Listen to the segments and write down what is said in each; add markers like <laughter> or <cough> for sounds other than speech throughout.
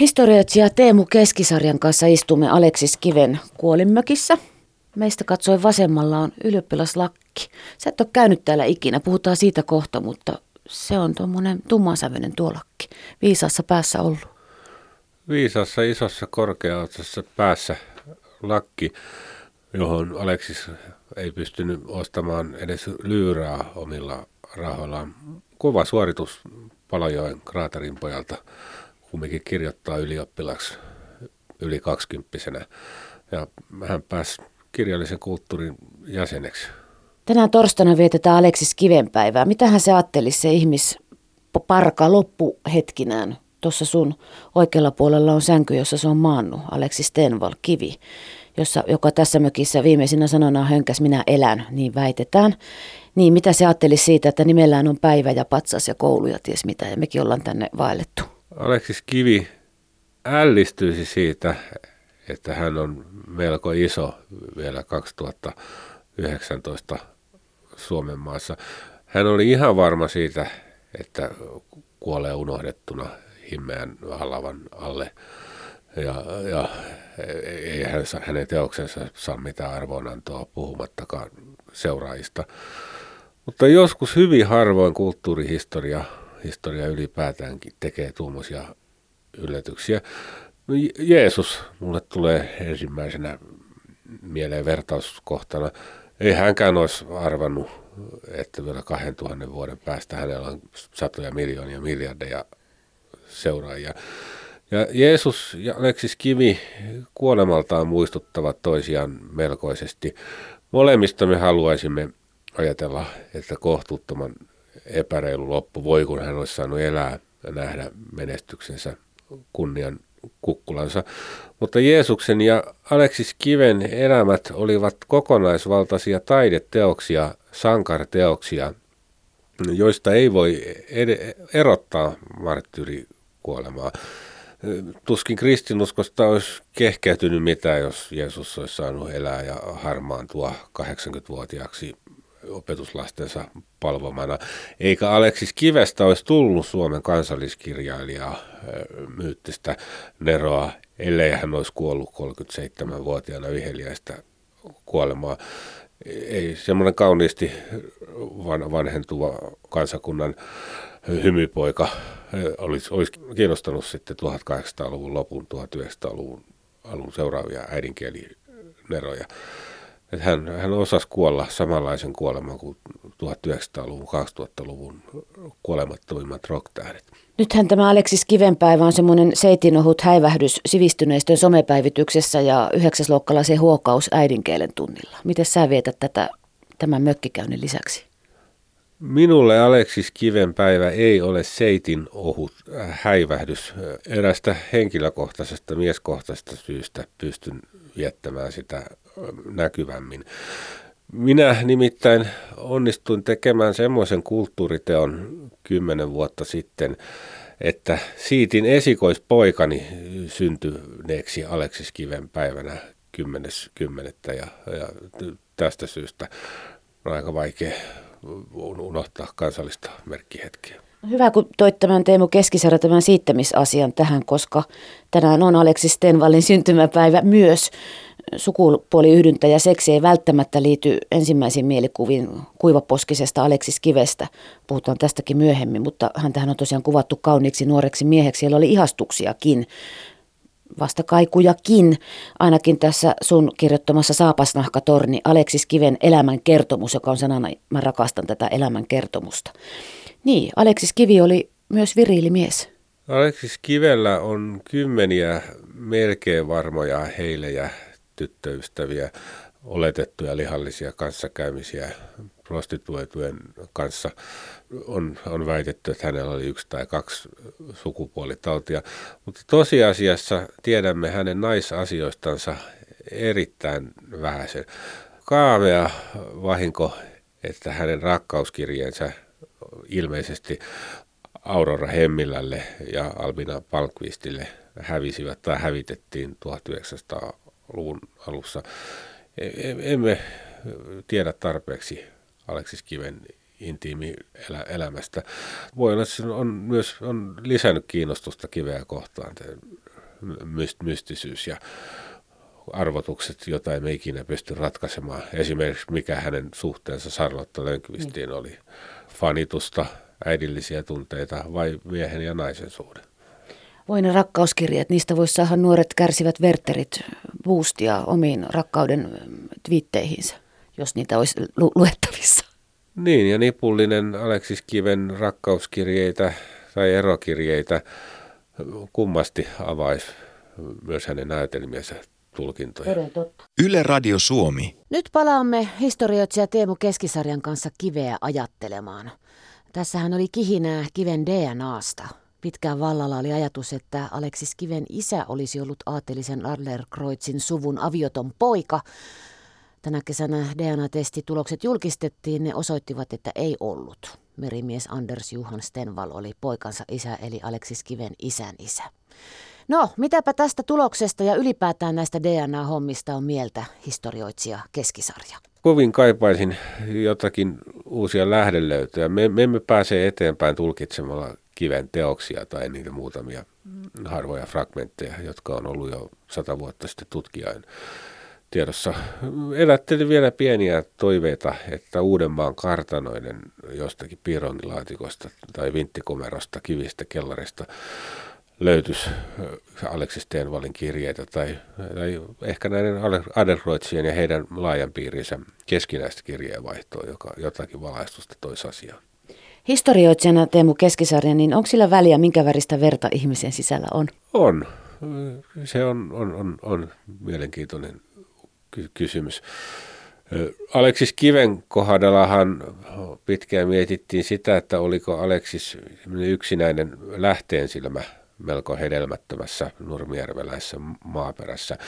Historioitsija Teemu Keskisarjan kanssa istumme Aleksis Kiven kuolinmökissä. Meistä katsoi vasemmalla on ylioppilaslakki. Sä et ole käynyt täällä ikinä, puhutaan siitä kohta, mutta se on tuommoinen tummansävyinen tuo lakki. Viisaassa päässä ollut. Viisaassa isossa korkeassa päässä lakki, johon Aleksis ei pystynyt ostamaan edes lyyrää omilla rahoillaan. Kova suoritus Palajoen kraatarin pojalta kumminkin kirjoittaa ylioppilaksi yli kaksikymppisenä. Ja hän pääsi kirjallisen kulttuurin jäseneksi. Tänään torstaina vietetään Aleksis Kivenpäivää. Mitähän se ajatteli se ihmis parka loppuhetkinään? Tuossa sun oikealla puolella on sänky, jossa se on maannut, Aleksis Tenval, kivi, jossa, joka tässä mökissä viimeisinä sanona hönkäs minä elän, niin väitetään. Niin mitä se ajatteli siitä, että nimellään on päivä ja patsas ja koulu ja ties mitä, ja mekin ollaan tänne vaellettu. Aleksis Kivi ällistyisi siitä, että hän on melko iso vielä 2019 Suomen maassa. Hän oli ihan varma siitä, että kuolee unohdettuna himmeän halavan alle. Ja, ja ei hän, hänen teoksensa saa mitään arvonantoa puhumattakaan seuraajista. Mutta joskus hyvin harvoin kulttuurihistoria historia ylipäätäänkin tekee tuommoisia yllätyksiä. No, Jeesus mulle tulee ensimmäisenä mieleen vertauskohtana. Ei hänkään olisi arvannut, että vielä 2000 vuoden päästä hänellä on satoja miljoonia, miljardeja seuraajia. Ja Jeesus ja Aleksis Kivi kuolemaltaan muistuttavat toisiaan melkoisesti. Molemmista me haluaisimme ajatella, että kohtuuttoman epäreilu loppu voi, kun hän olisi saanut elää ja nähdä menestyksensä kunnian kukkulansa. Mutta Jeesuksen ja Aleksis Kiven elämät olivat kokonaisvaltaisia taideteoksia, sankarteoksia, joista ei voi erottaa marttyyrikuolemaa. Tuskin kristinuskosta olisi kehkeytynyt mitään, jos Jeesus olisi saanut elää ja harmaantua 80-vuotiaaksi opetuslastensa palvomana. Eikä Aleksis Kivestä olisi tullut Suomen kansalliskirjailijaa myyttistä Neroa, ellei hän olisi kuollut 37-vuotiaana viheliäistä kuolemaa. Ei semmoinen kauniisti vanhentuva kansakunnan hymypoika olisi, olisi kiinnostanut sitten 1800-luvun lopun, 1900-luvun alun seuraavia äidinkielineroja. Että hän, hän osasi kuolla samanlaisen kuoleman kuin 1900-luvun, 2000-luvun kuolemattomimmat rocktähdet. Nythän tämä Aleksis Kivenpäivä on semmoinen seitinohut häivähdys sivistyneistön somepäivityksessä ja yhdeksäsluokkalaisen huokaus äidinkielen tunnilla. Miten sä vietät tätä tämän mökkikäynnin lisäksi? Minulle Aleksis Kivenpäivä ei ole seitin ohut häivähdys. Erästä henkilökohtaisesta, mieskohtaisesta syystä pystyn viettämään sitä näkyvämmin. Minä nimittäin onnistuin tekemään semmoisen kulttuuriteon kymmenen vuotta sitten, että siitin esikoispoikani syntyneeksi Aleksis Kiven päivänä 10.10. Ja, ja tästä syystä on aika vaikea unohtaa kansallista merkkihetkeä. Hyvä, kun toit tämän Teemu Keskisarja tämän siittämisasian tähän, koska tänään on Aleksis Stenvallin syntymäpäivä myös sukupuoliyhdyntä ja seksi ei välttämättä liity ensimmäisiin mielikuviin kuivaposkisesta Aleksis Kivestä. Puhutaan tästäkin myöhemmin, mutta häntähän on tosiaan kuvattu kauniiksi nuoreksi mieheksi. Siellä oli ihastuksiakin, vastakaikujakin, ainakin tässä sun kirjoittamassa Saapasnahkatorni, Aleksis Kiven elämän kertomus, joka on sanana, mä rakastan tätä elämän kertomusta. Niin, Aleksis Kivi oli myös viriilimies. Aleksis Kivellä on kymmeniä melkein varmoja heilejä tyttöystäviä, oletettuja lihallisia kanssakäymisiä prostituoitujen kanssa. On, on väitetty, että hänellä oli yksi tai kaksi sukupuolitautia, mutta tosiasiassa tiedämme hänen naisasioistansa erittäin vähäisen. Kaavea vahinko, että hänen rakkauskirjeensä ilmeisesti Aurora Hemmilälle ja Albina Palkvistille hävisivät tai hävitettiin 1900 luvun alussa. E, e, emme tiedä tarpeeksi Aleksis Kiven intiimi elä, elämästä. Voi olla, että on myös on lisännyt kiinnostusta kiveä kohtaan. mystisyys ja arvotukset, joita emme ikinä pysty ratkaisemaan. Esimerkiksi mikä hänen suhteensa Charlotte Lönkvistiin oli. Fanitusta, äidillisiä tunteita vai miehen ja naisen suhde. Voi ne rakkauskirjat, niistä voisi saada nuoret kärsivät verterit boostia omiin rakkauden twiitteihinsä, jos niitä olisi lu- luettavissa. Niin, ja nipullinen Aleksis Kiven rakkauskirjeitä tai erokirjeitä kummasti avaisi myös hänen näytelmiensä tulkintoja. Yle Radio Suomi. Nyt palaamme historioitsija Teemu Keskisarjan kanssa kiveä ajattelemaan. Tässähän oli kihinää kiven DNAsta. Pitkään vallalla oli ajatus, että Aleksis Kiven isä olisi ollut aatelisen Adlerkreuzin suvun avioton poika. Tänä kesänä DNA-testitulokset julkistettiin, ne osoittivat, että ei ollut. Merimies Anders Johan Stenval oli poikansa isä eli Aleksis Kiven isän isä. No, mitäpä tästä tuloksesta ja ylipäätään näistä DNA-hommista on mieltä historioitsija Keskisarja? Kovin kaipaisin jotakin uusia lähdelöytöjä. Me, me emme pääse eteenpäin tulkitsemalla kiven teoksia tai niitä muutamia harvoja fragmentteja, jotka on ollut jo sata vuotta sitten tutkijain tiedossa. Elättelin vielä pieniä toiveita, että Uudenmaan kartanoiden jostakin piirongilaatikosta tai vinttikomerosta, kivistä, kellarista löytyisi Aleksis Stenvalin kirjeitä tai, tai ehkä näiden Adelroitsien ja heidän laajan piirinsä keskinäistä kirjeenvaihtoa, joka jotakin valaistusta toisi asiaan. Historioitsijana Teemu Keskisarja, niin onko sillä väliä, minkä väristä verta ihmisen sisällä on? On. Se on, on, on, on mielenkiintoinen ky- kysymys. Aleksis Kiven kohdallahan pitkään mietittiin sitä, että oliko Aleksis yksinäinen lähteensilmä melko hedelmättömässä nurmijärveläisessä maaperässä,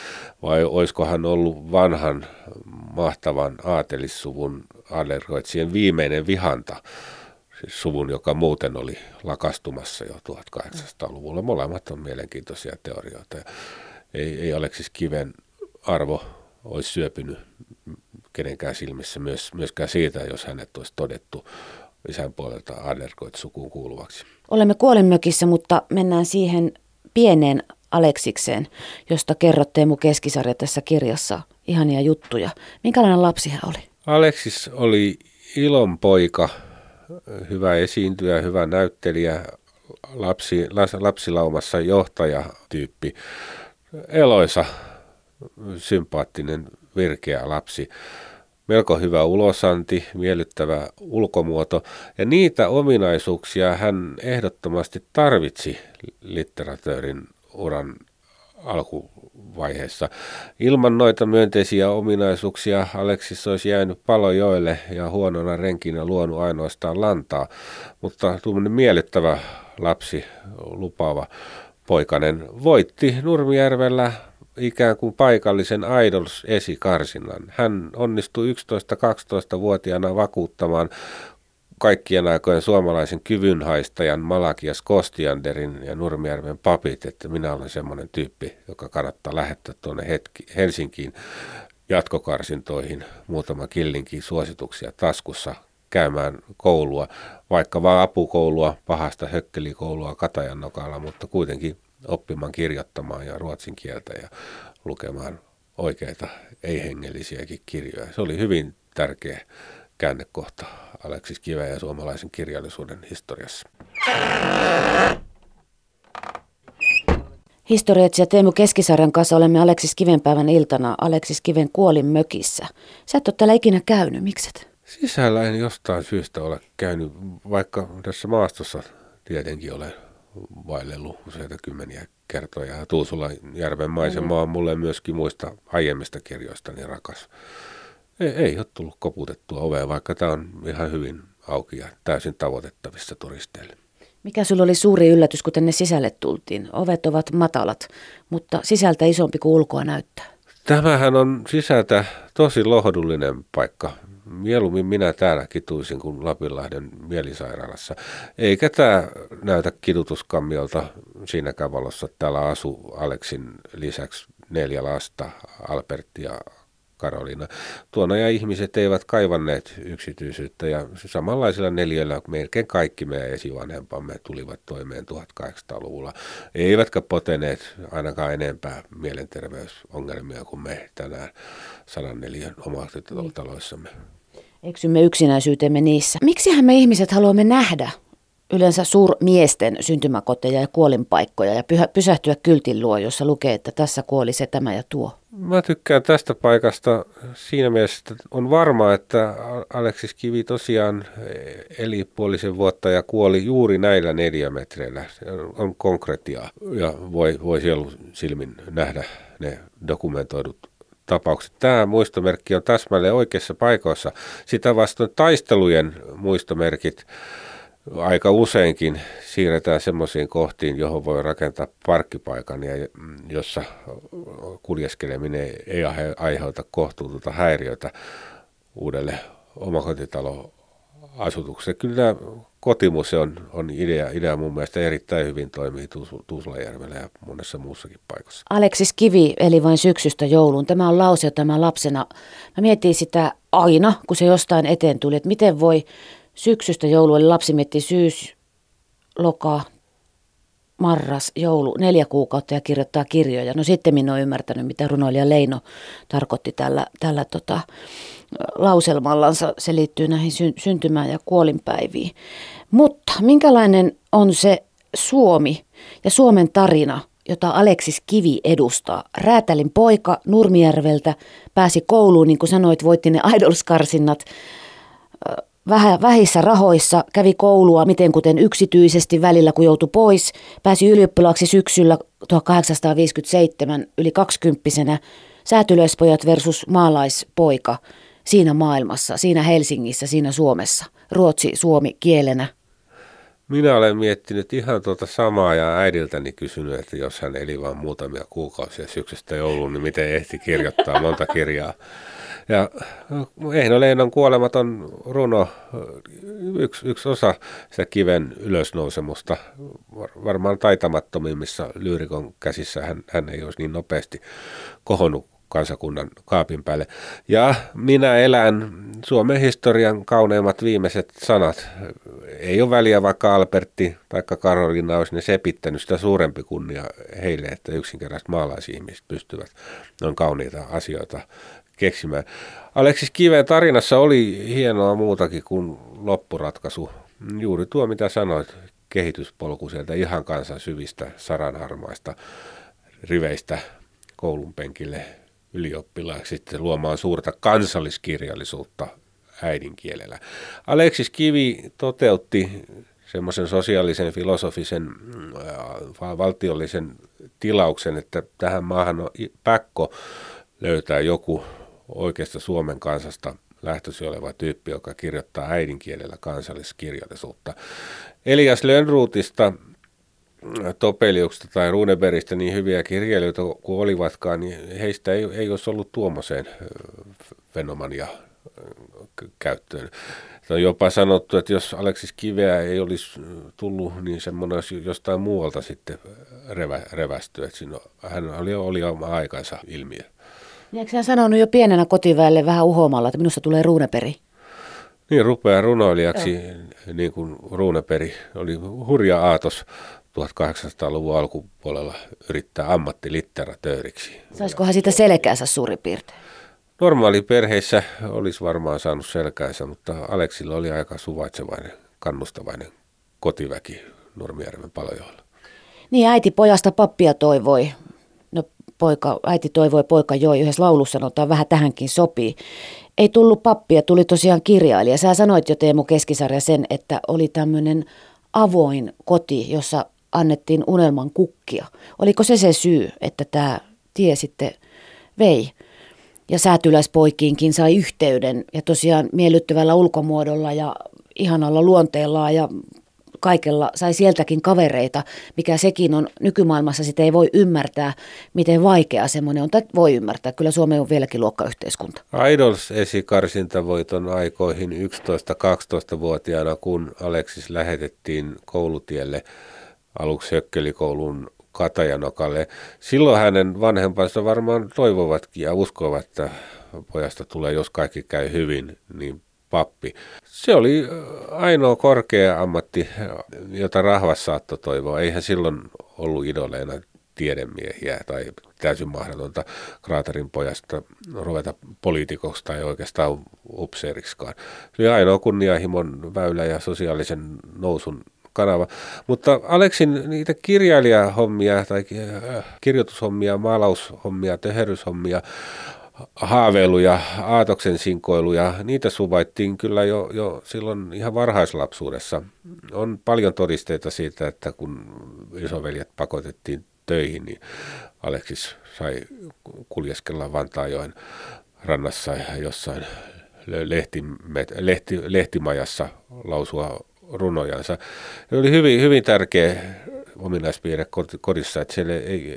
vai olisikohan ollut vanhan mahtavan aatelissuvun Adlercreutzien viimeinen vihanta, siis suvun, joka muuten oli lakastumassa jo 1800-luvulla. Molemmat on mielenkiintoisia teorioita. Ei, ei Aleksis Kiven arvo olisi syöpynyt kenenkään silmissä myös, myöskään siitä, jos hänet olisi todettu isän puolelta Adlerkoit-sukuun kuuluvaksi. Olemme kuolinmökissä, mutta mennään siihen pieneen Aleksikseen, josta kerrot Teemu Keskisarja tässä kirjassa. Ihania juttuja. Minkälainen lapsi hän oli? Aleksis oli ilon poika, hyvä esiintyjä, hyvä näyttelijä, lapsi, lapsilaumassa johtajatyyppi, eloisa, sympaattinen, virkeä lapsi. Melko hyvä ulosanti, miellyttävä ulkomuoto. Ja niitä ominaisuuksia hän ehdottomasti tarvitsi litteratöörin uran alkuvaiheessa. Ilman noita myönteisiä ominaisuuksia Aleksis olisi jäänyt palojoille ja huonona renkinä luonut ainoastaan lantaa, mutta tuommoinen miellyttävä lapsi, lupaava poikanen, voitti Nurmijärvellä ikään kuin paikallisen Idols-esikarsinnan. Hän onnistui 11-12-vuotiaana vakuuttamaan kaikkien aikojen suomalaisen kyvynhaistajan Malakias Kostianderin ja Nurmijärven papit, että minä olen semmoinen tyyppi, joka kannattaa lähettää tuonne hetki, Helsinkiin jatkokarsintoihin muutama killinkin suosituksia taskussa käymään koulua, vaikka vain apukoulua, pahasta hökkelikoulua Katajan nokalla, mutta kuitenkin oppimaan kirjoittamaan ja ruotsin kieltä ja lukemaan oikeita ei-hengellisiäkin kirjoja. Se oli hyvin tärkeä käännekohta Aleksis Kiveä ja suomalaisen kirjallisuuden historiassa. Historioitsija Teemu Keskisarjan kanssa olemme Aleksis Kivenpäivän iltana Aleksis Kiven kuolin mökissä. Sä et ole täällä ikinä käynyt, mikset? Sisällä en jostain syystä ole käynyt, vaikka tässä maastossa tietenkin olen vaellellut useita kymmeniä kertoja. Ja Tuusula järven maisema on mulle myöskin muista aiemmista kirjoistani rakas. Ei, ei ole tullut koputettua ovea, vaikka tämä on ihan hyvin auki ja täysin tavoitettavissa turisteille. Mikä sulla oli suuri yllätys, kun tänne sisälle tultiin? Ovet ovat matalat, mutta sisältä isompi kuin ulkoa näyttää. Tämähän on sisältä tosi lohdullinen paikka mieluummin minä täällä kituisin kuin Lapinlahden mielisairaalassa. Eikä tämä näytä kidutuskammiolta siinäkään valossa. Täällä asuu Aleksin lisäksi neljä lasta, Albertti ja Karolina. Tuona ja ihmiset eivät kaivanneet yksityisyyttä ja samanlaisilla neljöillä melkein kaikki meidän esivanhempamme tulivat toimeen 1800-luvulla. Eivätkä poteneet ainakaan enempää mielenterveysongelmia kuin me tänään 104 omakotitaloissamme. Eksymme yksinäisyytemme niissä. Miksihän me ihmiset haluamme nähdä yleensä suurmiesten syntymäkoteja ja kuolinpaikkoja ja pyhä, pysähtyä kyltin luo, jossa lukee, että tässä kuoli se, tämä ja tuo? Mä tykkään tästä paikasta siinä mielessä, että on varma, että Aleksis Kivi tosiaan eli puolisen vuotta ja kuoli juuri näillä neliömetreillä. Se on konkretiaa ja voi, voi sielun silmin nähdä ne dokumentoidut tapaukset. Tämä muistomerkki on täsmälleen oikeassa paikoissa. Sitä vastoin taistelujen muistomerkit aika useinkin siirretään semmoisiin kohtiin, johon voi rakentaa parkkipaikan ja jossa kuljeskeleminen ei aiheuta kohtuutonta häiriötä uudelle omakotitalo asutukselle. Kyllä kotimuseon on idea, idea mun mielestä erittäin hyvin toimii Tuusulajärvellä ja monessa muussakin paikassa. Aleksis Kivi eli vain syksystä jouluun. Tämä on lause, jota mä lapsena, mä mietin sitä aina, kun se jostain eteen tuli, että miten voi syksystä joulu, eli lapsi mietti syys, loka, marras, joulu, neljä kuukautta ja kirjoittaa kirjoja. No sitten minä olen ymmärtänyt, mitä runoilija Leino tarkoitti tällä, tällä tota, lauselmallansa. Se liittyy näihin sy- syntymään ja kuolinpäiviin. Mutta minkälainen on se Suomi ja Suomen tarina, jota Aleksis Kivi edustaa? Räätälin poika Nurmijärveltä pääsi kouluun, niin kuin sanoit, voitti ne <laughs> Idols-karsinnat vähissä rahoissa, kävi koulua miten kuten yksityisesti välillä kun joutui pois, pääsi ylioppilaaksi syksyllä 1857 yli kaksikymppisenä säätylöispojat versus maalaispoika siinä maailmassa, siinä Helsingissä, siinä Suomessa, ruotsi, suomi kielenä. Minä olen miettinyt ihan tuota samaa ja äidiltäni kysynyt, että jos hän eli vain muutamia kuukausia syksystä jouluun, niin miten ehti kirjoittaa monta kirjaa. Ja Eino Leinon kuolematon runo, yksi, yksi osa sitä kiven ylösnousemusta, varmaan taitamattomimmissa lyyrikon käsissä hän, hän ei olisi niin nopeasti kohonnut kansakunnan kaapin päälle. Ja minä elän Suomen historian kauneimmat viimeiset sanat. Ei ole väliä, vaikka Albertti tai Karolina olisi ne sepittänyt sitä suurempi kunnia heille, että yksinkertaiset maalaisihmiset pystyvät noin kauniita asioita keksimään. Aleksis Kiveen tarinassa oli hienoa muutakin kuin loppuratkaisu. Juuri tuo, mitä sanoit, kehityspolku sieltä ihan kansan syvistä saranharmaista riveistä koulun penkille ylioppilaaksi sitten luomaan suurta kansalliskirjallisuutta äidinkielellä. Aleksis Kivi toteutti semmoisen sosiaalisen, filosofisen, äh, valtiollisen tilauksen, että tähän maahan on pakko löytää joku oikeasta Suomen kansasta lähtöisin oleva tyyppi, joka kirjoittaa äidinkielellä kansalliskirjallisuutta. Elias Lönnruutista, Topeliuksesta tai Runebergistä niin hyviä kirjailijoita kuin olivatkaan, niin heistä ei, ei olisi ollut tuommoiseen fenomania käyttöön. On jopa sanottu, että jos Aleksis Kiveä ei olisi tullut, niin semmoinen olisi jostain muualta sitten revä, revästy. Että siinä hän oli, oli oma aikansa ilmiö. Niin eikö hän sanonut jo pienenä kotiväelle vähän uhomalla, että minusta tulee ruuneperi? Niin, rupeaa runoilijaksi, Joo. niin kuin ruuneperi. Oli hurja aatos 1800-luvun alkupuolella yrittää ammattilitterätööriksi. Saisikohan siitä selkäänsä suurin piirtein? Normaali perheissä olisi varmaan saanut selkäänsä, mutta Aleksilla oli aika suvaitsevainen, kannustavainen kotiväki Nurmijärven palojoilla. Niin äiti pojasta pappia toivoi poika, äiti toivoi, poika joi, yhdessä laulussa sanotaan, vähän tähänkin sopii. Ei tullut pappia, tuli tosiaan kirjailija. Sä sanoit jo Teemu Keskisarja sen, että oli tämmöinen avoin koti, jossa annettiin unelman kukkia. Oliko se se syy, että tämä tie sitten vei? Ja säätyläispoikiinkin sai yhteyden ja tosiaan miellyttävällä ulkomuodolla ja ihanalla luonteella ja kaikella sai sieltäkin kavereita, mikä sekin on nykymaailmassa, sitä ei voi ymmärtää, miten vaikea semmoinen on. Tai voi ymmärtää, kyllä Suomi on vieläkin luokkayhteiskunta. Idols esikarsintavoiton aikoihin 11-12-vuotiaana, kun Aleksis lähetettiin koulutielle aluksi Hökkelikoulun Katajanokalle. Silloin hänen vanhempansa varmaan toivovatkin ja uskovat, että pojasta tulee, jos kaikki käy hyvin, niin pappi. Se oli ainoa korkea ammatti, jota rahvas saattoi toivoa. Eihän silloin ollut idoleina tiedemiehiä tai täysin mahdotonta kraaterin pojasta ruveta poliitikoksi tai oikeastaan upseeriksikaan. Se oli ainoa kunnianhimon väylä ja sosiaalisen nousun kanava. Mutta Aleksin niitä kirjailijahommia tai äh, kirjoitushommia, maalaushommia, töheryshommia, haaveiluja, aatoksen sinkoiluja, niitä suvaittiin kyllä jo, jo silloin ihan varhaislapsuudessa. On paljon todisteita siitä, että kun isoveljet pakotettiin töihin, niin Aleksis sai kuljeskella Vantaajoen rannassa jossain lehti, lehti, lehtimajassa lausua runojansa. Se oli hyvin, hyvin tärkeä ominaispiirre kodissa, että siellä ei,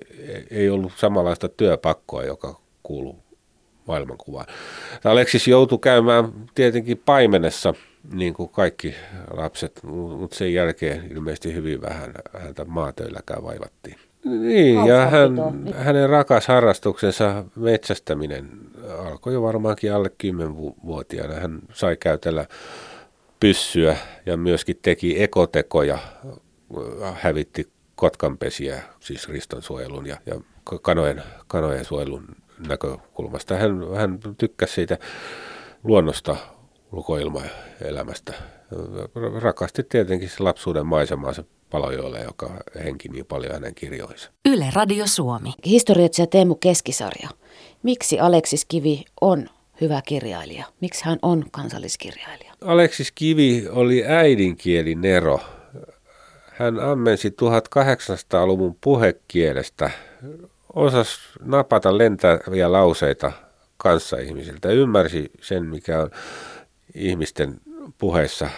ei ollut samanlaista työpakkoa, joka kuuluu maailmankuvaan. Aleksis joutui käymään tietenkin paimenessa, niin kuin kaikki lapset, mutta sen jälkeen ilmeisesti hyvin vähän häntä maatöilläkään vaivattiin. Niin, ja hän, hänen rakas harrastuksensa metsästäminen alkoi jo varmaankin alle 10-vuotiaana. Hän sai käytellä pyssyä ja myöskin teki ekotekoja, hävitti kotkanpesiä, siis ristonsuojelun ja, ja kanojen, kanojen suojelun näkökulmasta. Hän, hän tykkäsi siitä luonnosta, ulkoilmaelämästä. Rakasti tietenkin se lapsuuden maisemaansa Palojoelle, joka henki niin paljon hänen kirjoihinsa. Yle Radio Suomi. Historioitsija Teemu Keskisarja. Miksi Aleksis Kivi on hyvä kirjailija? Miksi hän on kansalliskirjailija? Aleksis Kivi oli äidinkieli Nero. Hän ammensi 1800-luvun puhekielestä, osasi napata lentäviä lauseita kanssaihmisiltä, ymmärsi sen, mikä on ihmisten puheessa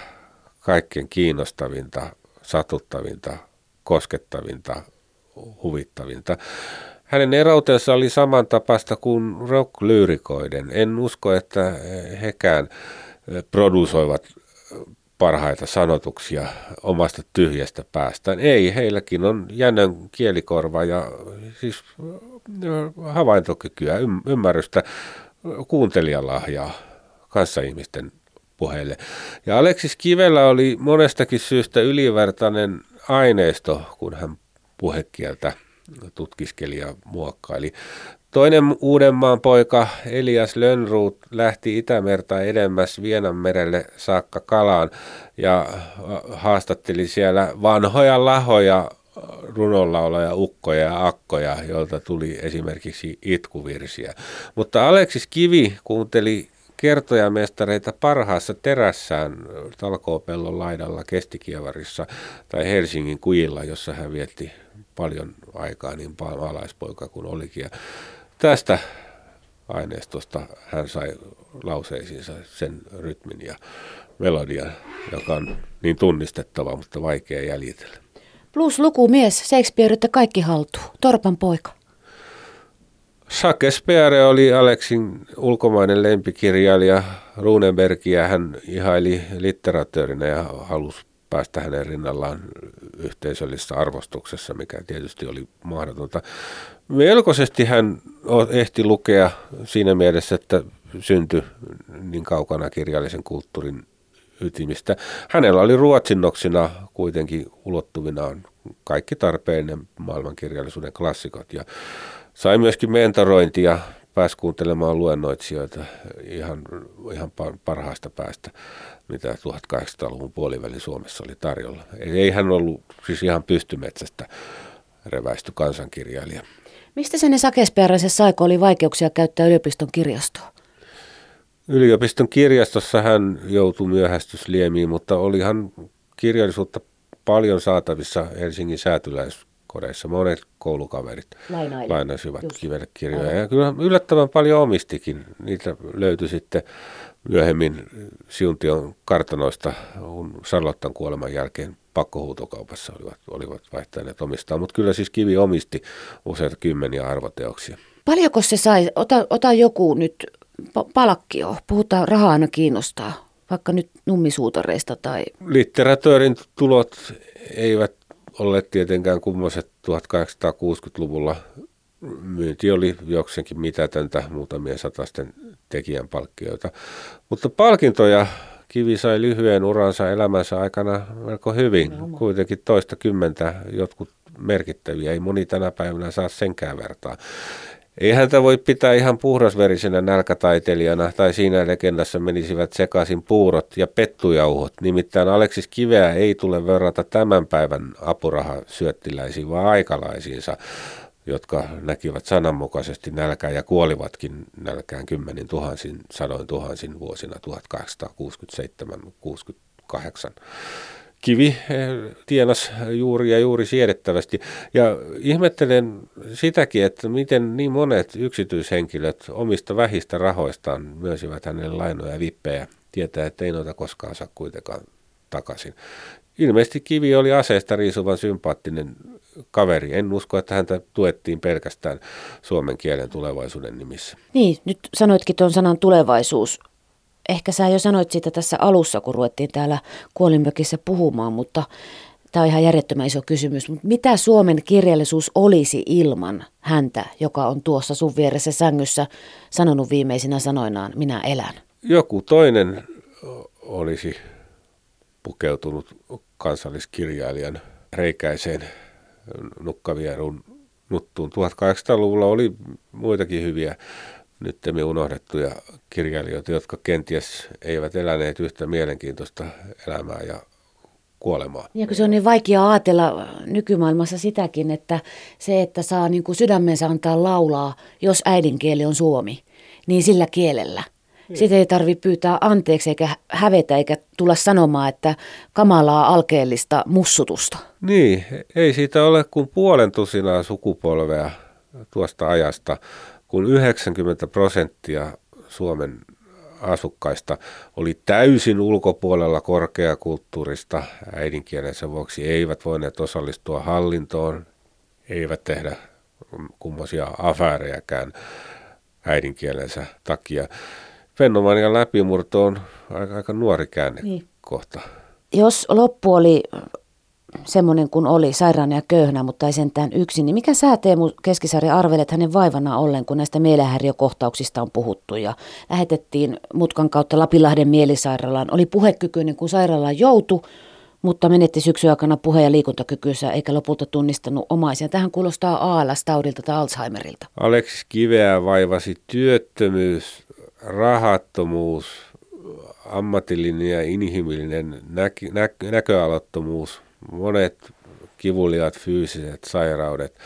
kaikkein kiinnostavinta, satuttavinta, koskettavinta, huvittavinta. Hänen erautensa oli samantapaista kuin rock-lyyrikoiden. En usko, että hekään produsoivat parhaita sanotuksia omasta tyhjästä päästään. Ei, heilläkin on jännän kielikorva ja siis havaintokykyä, ymmärrystä, kuuntelijalahjaa kanssaihmisten puheille. Ja Aleksis Kivellä oli monestakin syystä ylivertainen aineisto, kun hän puhekieltä tutkiskeli ja muokkaili. Toinen Uudenmaan poika Elias Lönnruut lähti Itämerta edemmäs Vienanmerelle saakka kalaan ja haastatteli siellä vanhoja lahoja runolla ukkoja ja akkoja, joilta tuli esimerkiksi itkuvirsiä. Mutta Aleksis Kivi kuunteli kertojamestareita parhaassa terässään talkoopellon laidalla Kestikievarissa tai Helsingin kujilla, jossa hän vietti paljon aikaa niin maalaispoika kuin olikin. Ja tästä aineistosta hän sai lauseisiinsa sen rytmin ja melodian, joka on niin tunnistettava, mutta vaikea jäljitellä. Plus lukumies, Shakespeare, kaikki haltuu. Torpan poika. Shakespeare oli Aleksin ulkomainen lempikirjailija. Runebergia hän ihaili literatöörinä ja halusi päästä hänen rinnallaan yhteisöllisessä arvostuksessa, mikä tietysti oli mahdotonta. Melkoisesti hän ehti lukea siinä mielessä, että syntyi niin kaukana kirjallisen kulttuurin ytimistä. Hänellä oli ruotsinnoksina kuitenkin ulottuvinaan kaikki tarpeellinen maailmankirjallisuuden klassikot ja sai myöskin mentorointia, pääsi kuuntelemaan luennoitsijoita ihan, ihan parhaasta päästä, mitä 1800-luvun puolivälin Suomessa oli tarjolla. Ei hän ollut siis ihan pystymetsästä reväisty kansankirjailija. Mistä sen sakesperäisen saiko oli vaikeuksia käyttää yliopiston kirjastoa? Yliopiston kirjastossa hän joutui myöhästysliemiin, mutta olihan kirjallisuutta paljon saatavissa Helsingin säätyläiskodeissa. Monet koulukaverit Lainaili. lainasivat kivelle kirjoja. Ja kyllä yllättävän paljon omistikin. Niitä löytyi sitten myöhemmin Siuntion kartanoista Charlottan kuoleman jälkeen pakkohuutokaupassa olivat, olivat vaihtaneet omistaa. Mutta kyllä siis Kivi omisti useita kymmeniä arvoteoksia. Paljonko se sai? Ota, ota joku nyt palkkio. Puhutaan, rahaa aina kiinnostaa, vaikka nyt nummisuutareista tai... Litteratöörin tulot eivät olleet tietenkään kummoiset 1860-luvulla. Myynti oli jokseenkin mitätöntä muutamien satasten tekijän palkkioita. Mutta palkintoja Kivi sai lyhyen uransa elämänsä aikana melko hyvin. Kuitenkin toista kymmentä jotkut merkittäviä. Ei moni tänä päivänä saa senkään vertaa. Ei häntä voi pitää ihan puhdasverisenä nälkätaiteilijana tai siinä legendassa menisivät sekaisin puurot ja pettujauhot. Nimittäin Aleksis Kiveä ei tule verrata tämän päivän apurahasyöttiläisiin, vaan aikalaisiinsa, jotka näkivät sananmukaisesti nälkää ja kuolivatkin nälkään kymmenin tuhansin, sadoin tuhansin vuosina 1867-68 kivi eh, tienas juuri ja juuri siedettävästi. Ja ihmettelen sitäkin, että miten niin monet yksityishenkilöt omista vähistä rahoistaan myösivät hänelle lainoja ja vippejä, tietää, että ei noita koskaan saa kuitenkaan takaisin. Ilmeisesti Kivi oli aseesta riisuvan sympaattinen kaveri. En usko, että häntä tuettiin pelkästään suomen kielen tulevaisuuden nimissä. Niin, nyt sanoitkin tuon sanan tulevaisuus ehkä sä jo sanoit siitä tässä alussa, kun ruvettiin täällä kuolinmökissä puhumaan, mutta tämä on ihan järjettömän iso kysymys. Mutta mitä Suomen kirjallisuus olisi ilman häntä, joka on tuossa sun vieressä sängyssä sanonut viimeisinä sanoinaan, minä elän? Joku toinen olisi pukeutunut kansalliskirjailijan reikäiseen nukkavierun nuttuun. 1800-luvulla oli muitakin hyviä nyt me unohdettuja kirjailijoita, jotka kenties eivät eläneet yhtä mielenkiintoista elämää ja kuolemaa. Ja kun se on niin vaikea ajatella nykymaailmassa sitäkin, että se, että saa niin kuin sydämensä antaa laulaa, jos äidinkieli on suomi, niin sillä kielellä. Niin. Sitä ei tarvitse pyytää anteeksi eikä hävetä eikä tulla sanomaan, että kamalaa alkeellista mussutusta. Niin, ei siitä ole kuin puolen tusinaa sukupolvea tuosta ajasta, kun 90 prosenttia Suomen asukkaista oli täysin ulkopuolella korkeakulttuurista äidinkielensä vuoksi, eivät voineet osallistua hallintoon, eivät tehdä kummoisia afäärejäkään äidinkielensä takia. Fenomanian läpimurto on aika, aika nuori käännekohta. Niin. Jos loppu oli semmoinen kuin oli, sairaana ja köyhänä, mutta ei sentään yksin, niin mikä sä Teemu Keskisarja arvelet hänen vaivana ollen, kun näistä mielenhäiriökohtauksista on puhuttu ja lähetettiin mutkan kautta Lapilahden mielisairaalaan. Oli puhekykyinen, kun sairaalaan joutui, mutta menetti syksyn aikana puhe- ja liikuntakykynsä eikä lopulta tunnistanut omaisia. Tähän kuulostaa ALS-taudilta tai Alzheimerilta. Aleksis Kiveä vaivasi työttömyys, rahattomuus, ammatillinen ja inhimillinen näk- nä- näköalattomuus, monet kivuliaat fyysiset sairaudet,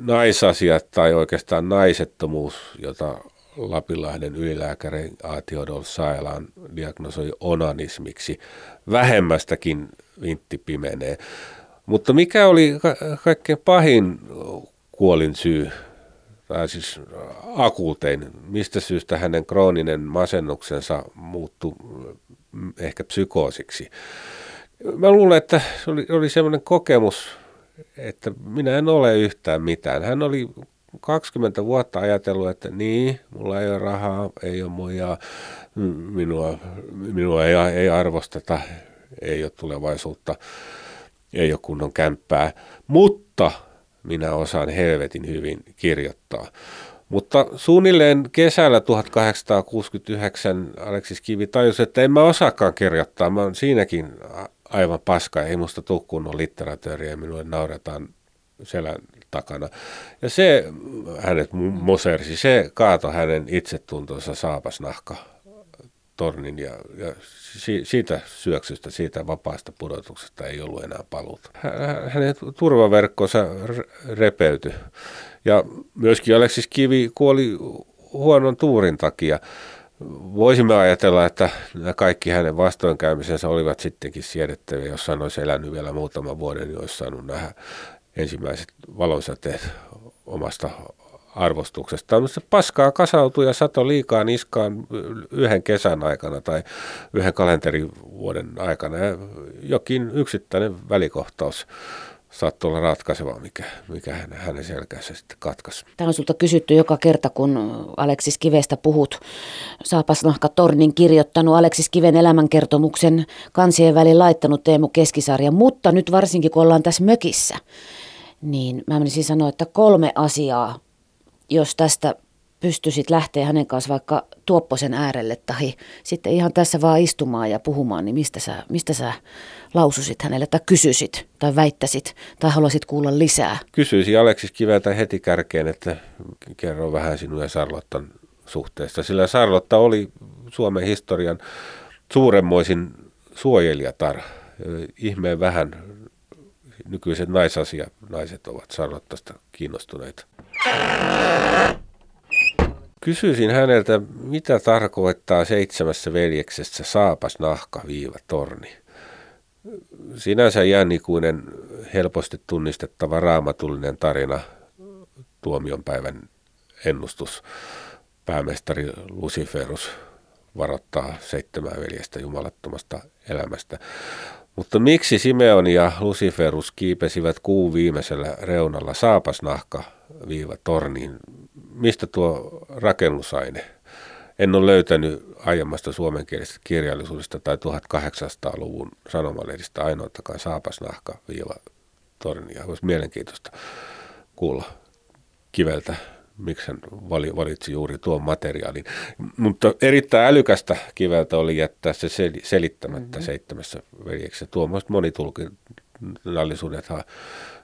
naisasiat tai oikeastaan naisettomuus, jota Lapinlahden ylilääkäri Aatiodol Saelaan diagnosoi onanismiksi. Vähemmästäkin vintti pimenee. Mutta mikä oli ka- kaikkein pahin kuolin syy, tai siis akuutein, mistä syystä hänen krooninen masennuksensa muuttui ehkä psykoosiksi? Mä luulen, että se oli, oli semmoinen kokemus, että minä en ole yhtään mitään. Hän oli 20 vuotta ajatellut, että niin, mulla ei ole rahaa, ei ole muja, minua, minua ei, ei arvosteta, ei ole tulevaisuutta, ei ole kunnon kämppää, mutta minä osaan helvetin hyvin kirjoittaa. Mutta suunnilleen kesällä 1869 Aleksis Kivi tajusi, että en mä osaakaan kirjoittaa. Mä oon siinäkin aivan paska, ei musta tule kunnon litteratööriä minulle nauretaan selän takana. Ja se hänet mosersi, se kaato hänen itsetuntonsa saapasnahka tornin ja, ja si, siitä syöksystä, siitä vapaasta pudotuksesta ei ollut enää paluuta. Hänen turvaverkkonsa repeytyi ja myöskin Aleksis Kivi kuoli huonon tuurin takia. Voisimme ajatella, että kaikki hänen vastoinkäymisensä olivat sittenkin siedettäviä, jos hän olisi elänyt vielä muutaman vuoden, niin olisi saanut nähdä ensimmäiset valonsäteet omasta arvostuksesta. Mutta se paskaa kasautui ja sato liikaa niskaan yhden kesän aikana tai yhden kalenterivuoden aikana. Ja jokin yksittäinen välikohtaus saattoi olla ratkaiseva, mikä, mikä hänen, hänen selkänsä sitten katkaisi. Tämä on sulta kysytty joka kerta, kun Aleksis Kivestä puhut. Saapasnahka Tornin kirjoittanut Aleksis Kiven elämänkertomuksen kansien väliin laittanut Teemu Keskisarja, mutta nyt varsinkin kun ollaan tässä mökissä, niin mä menisin sanoa, että kolme asiaa, jos tästä pystyisit lähteä hänen kanssa vaikka Tuopposen äärelle tai sitten ihan tässä vaan istumaan ja puhumaan, niin mistä sä, mistä sä laususit hänelle tai kysyisit tai väittäisit tai haluaisit kuulla lisää? Kysyisin Aleksis Kiveltä heti kärkeen, että kerro vähän sinun ja Sarlottan suhteesta, sillä Sarlotta oli Suomen historian suuremmoisin suojelijatar. Ihmeen vähän nykyiset naisasia, naiset ovat Sarlottasta kiinnostuneita. Kysyisin häneltä, mitä tarkoittaa seitsemässä veljeksessä saapas nahka viiva torni. Sinänsä jännikuinen, helposti tunnistettava raamatullinen tarina, tuomionpäivän ennustus. Päämestari Luciferus varoittaa seitsemää veljestä jumalattomasta elämästä. Mutta miksi Simeon ja Luciferus kiipesivät kuun viimeisellä reunalla saapasnahka viiva torniin? Mistä tuo rakennusaine? En ole löytänyt aiemmasta suomenkielisestä kirjallisuudesta tai 1800-luvun sanomalehdistä ainoatakaan saapasnahka viiva tornia. Olisi mielenkiintoista kuulla kiveltä miksi hän valitsi juuri tuon materiaalin. Mutta erittäin älykästä kiveltä oli jättää se selittämättä mm-hmm. seitsemässä veljeksessä. Tuommoiset monitulkinnallisuudethan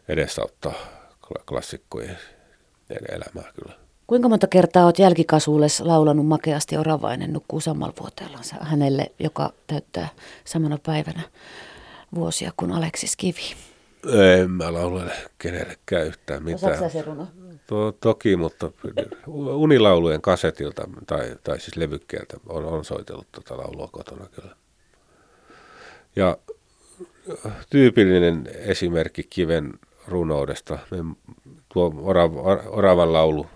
edesauttaa klassikkojen elämää kyllä. Kuinka monta kertaa olet jälkikasvuulles laulanut makeasti Oravainen nukkuu samalla vuoteellansa hänelle, joka täyttää samana päivänä vuosia kuin Aleksis Kivi? En mä laulele kenellekään yhtään mitään. Osaatko se runo? To, toki, mutta unilaulujen kasetilta tai, tai siis levykkeeltä on, on soitellut tuota laulua kotona kyllä. Ja tyypillinen esimerkki kiven runoudesta, tuo orav, Oravan laulu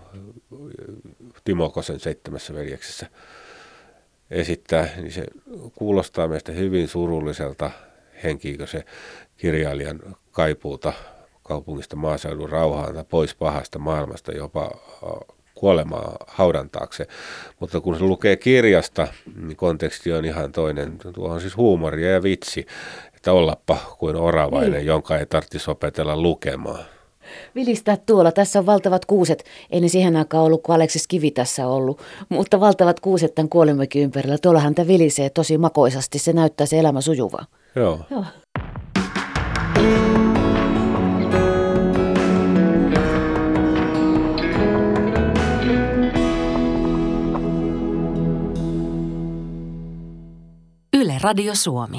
Timo Kosen seitsemässä veljeksessä esittää, niin se kuulostaa meistä hyvin surulliselta henkiikö se kirjailijan kaipuuta kaupungista maaseudun rauhaan tai pois pahasta maailmasta jopa kuolemaa haudan taakse. Mutta kun se lukee kirjasta, niin konteksti on ihan toinen. Tuo on siis huumoria ja vitsi, että ollappa kuin oravainen, niin. jonka ei tarvitsisi opetella lukemaan. Vilistää tuolla. Tässä on valtavat kuuset. Ei ne siihen aikaan ollut, kun Aleksis Kivi tässä ollut. Mutta valtavat kuuset tämän kuolemäkin ympärillä. Tuolla häntä vilisee tosi makoisasti. Se näyttää se elämä sujuvaa. Joo. Joo. Yle Radio Suomi.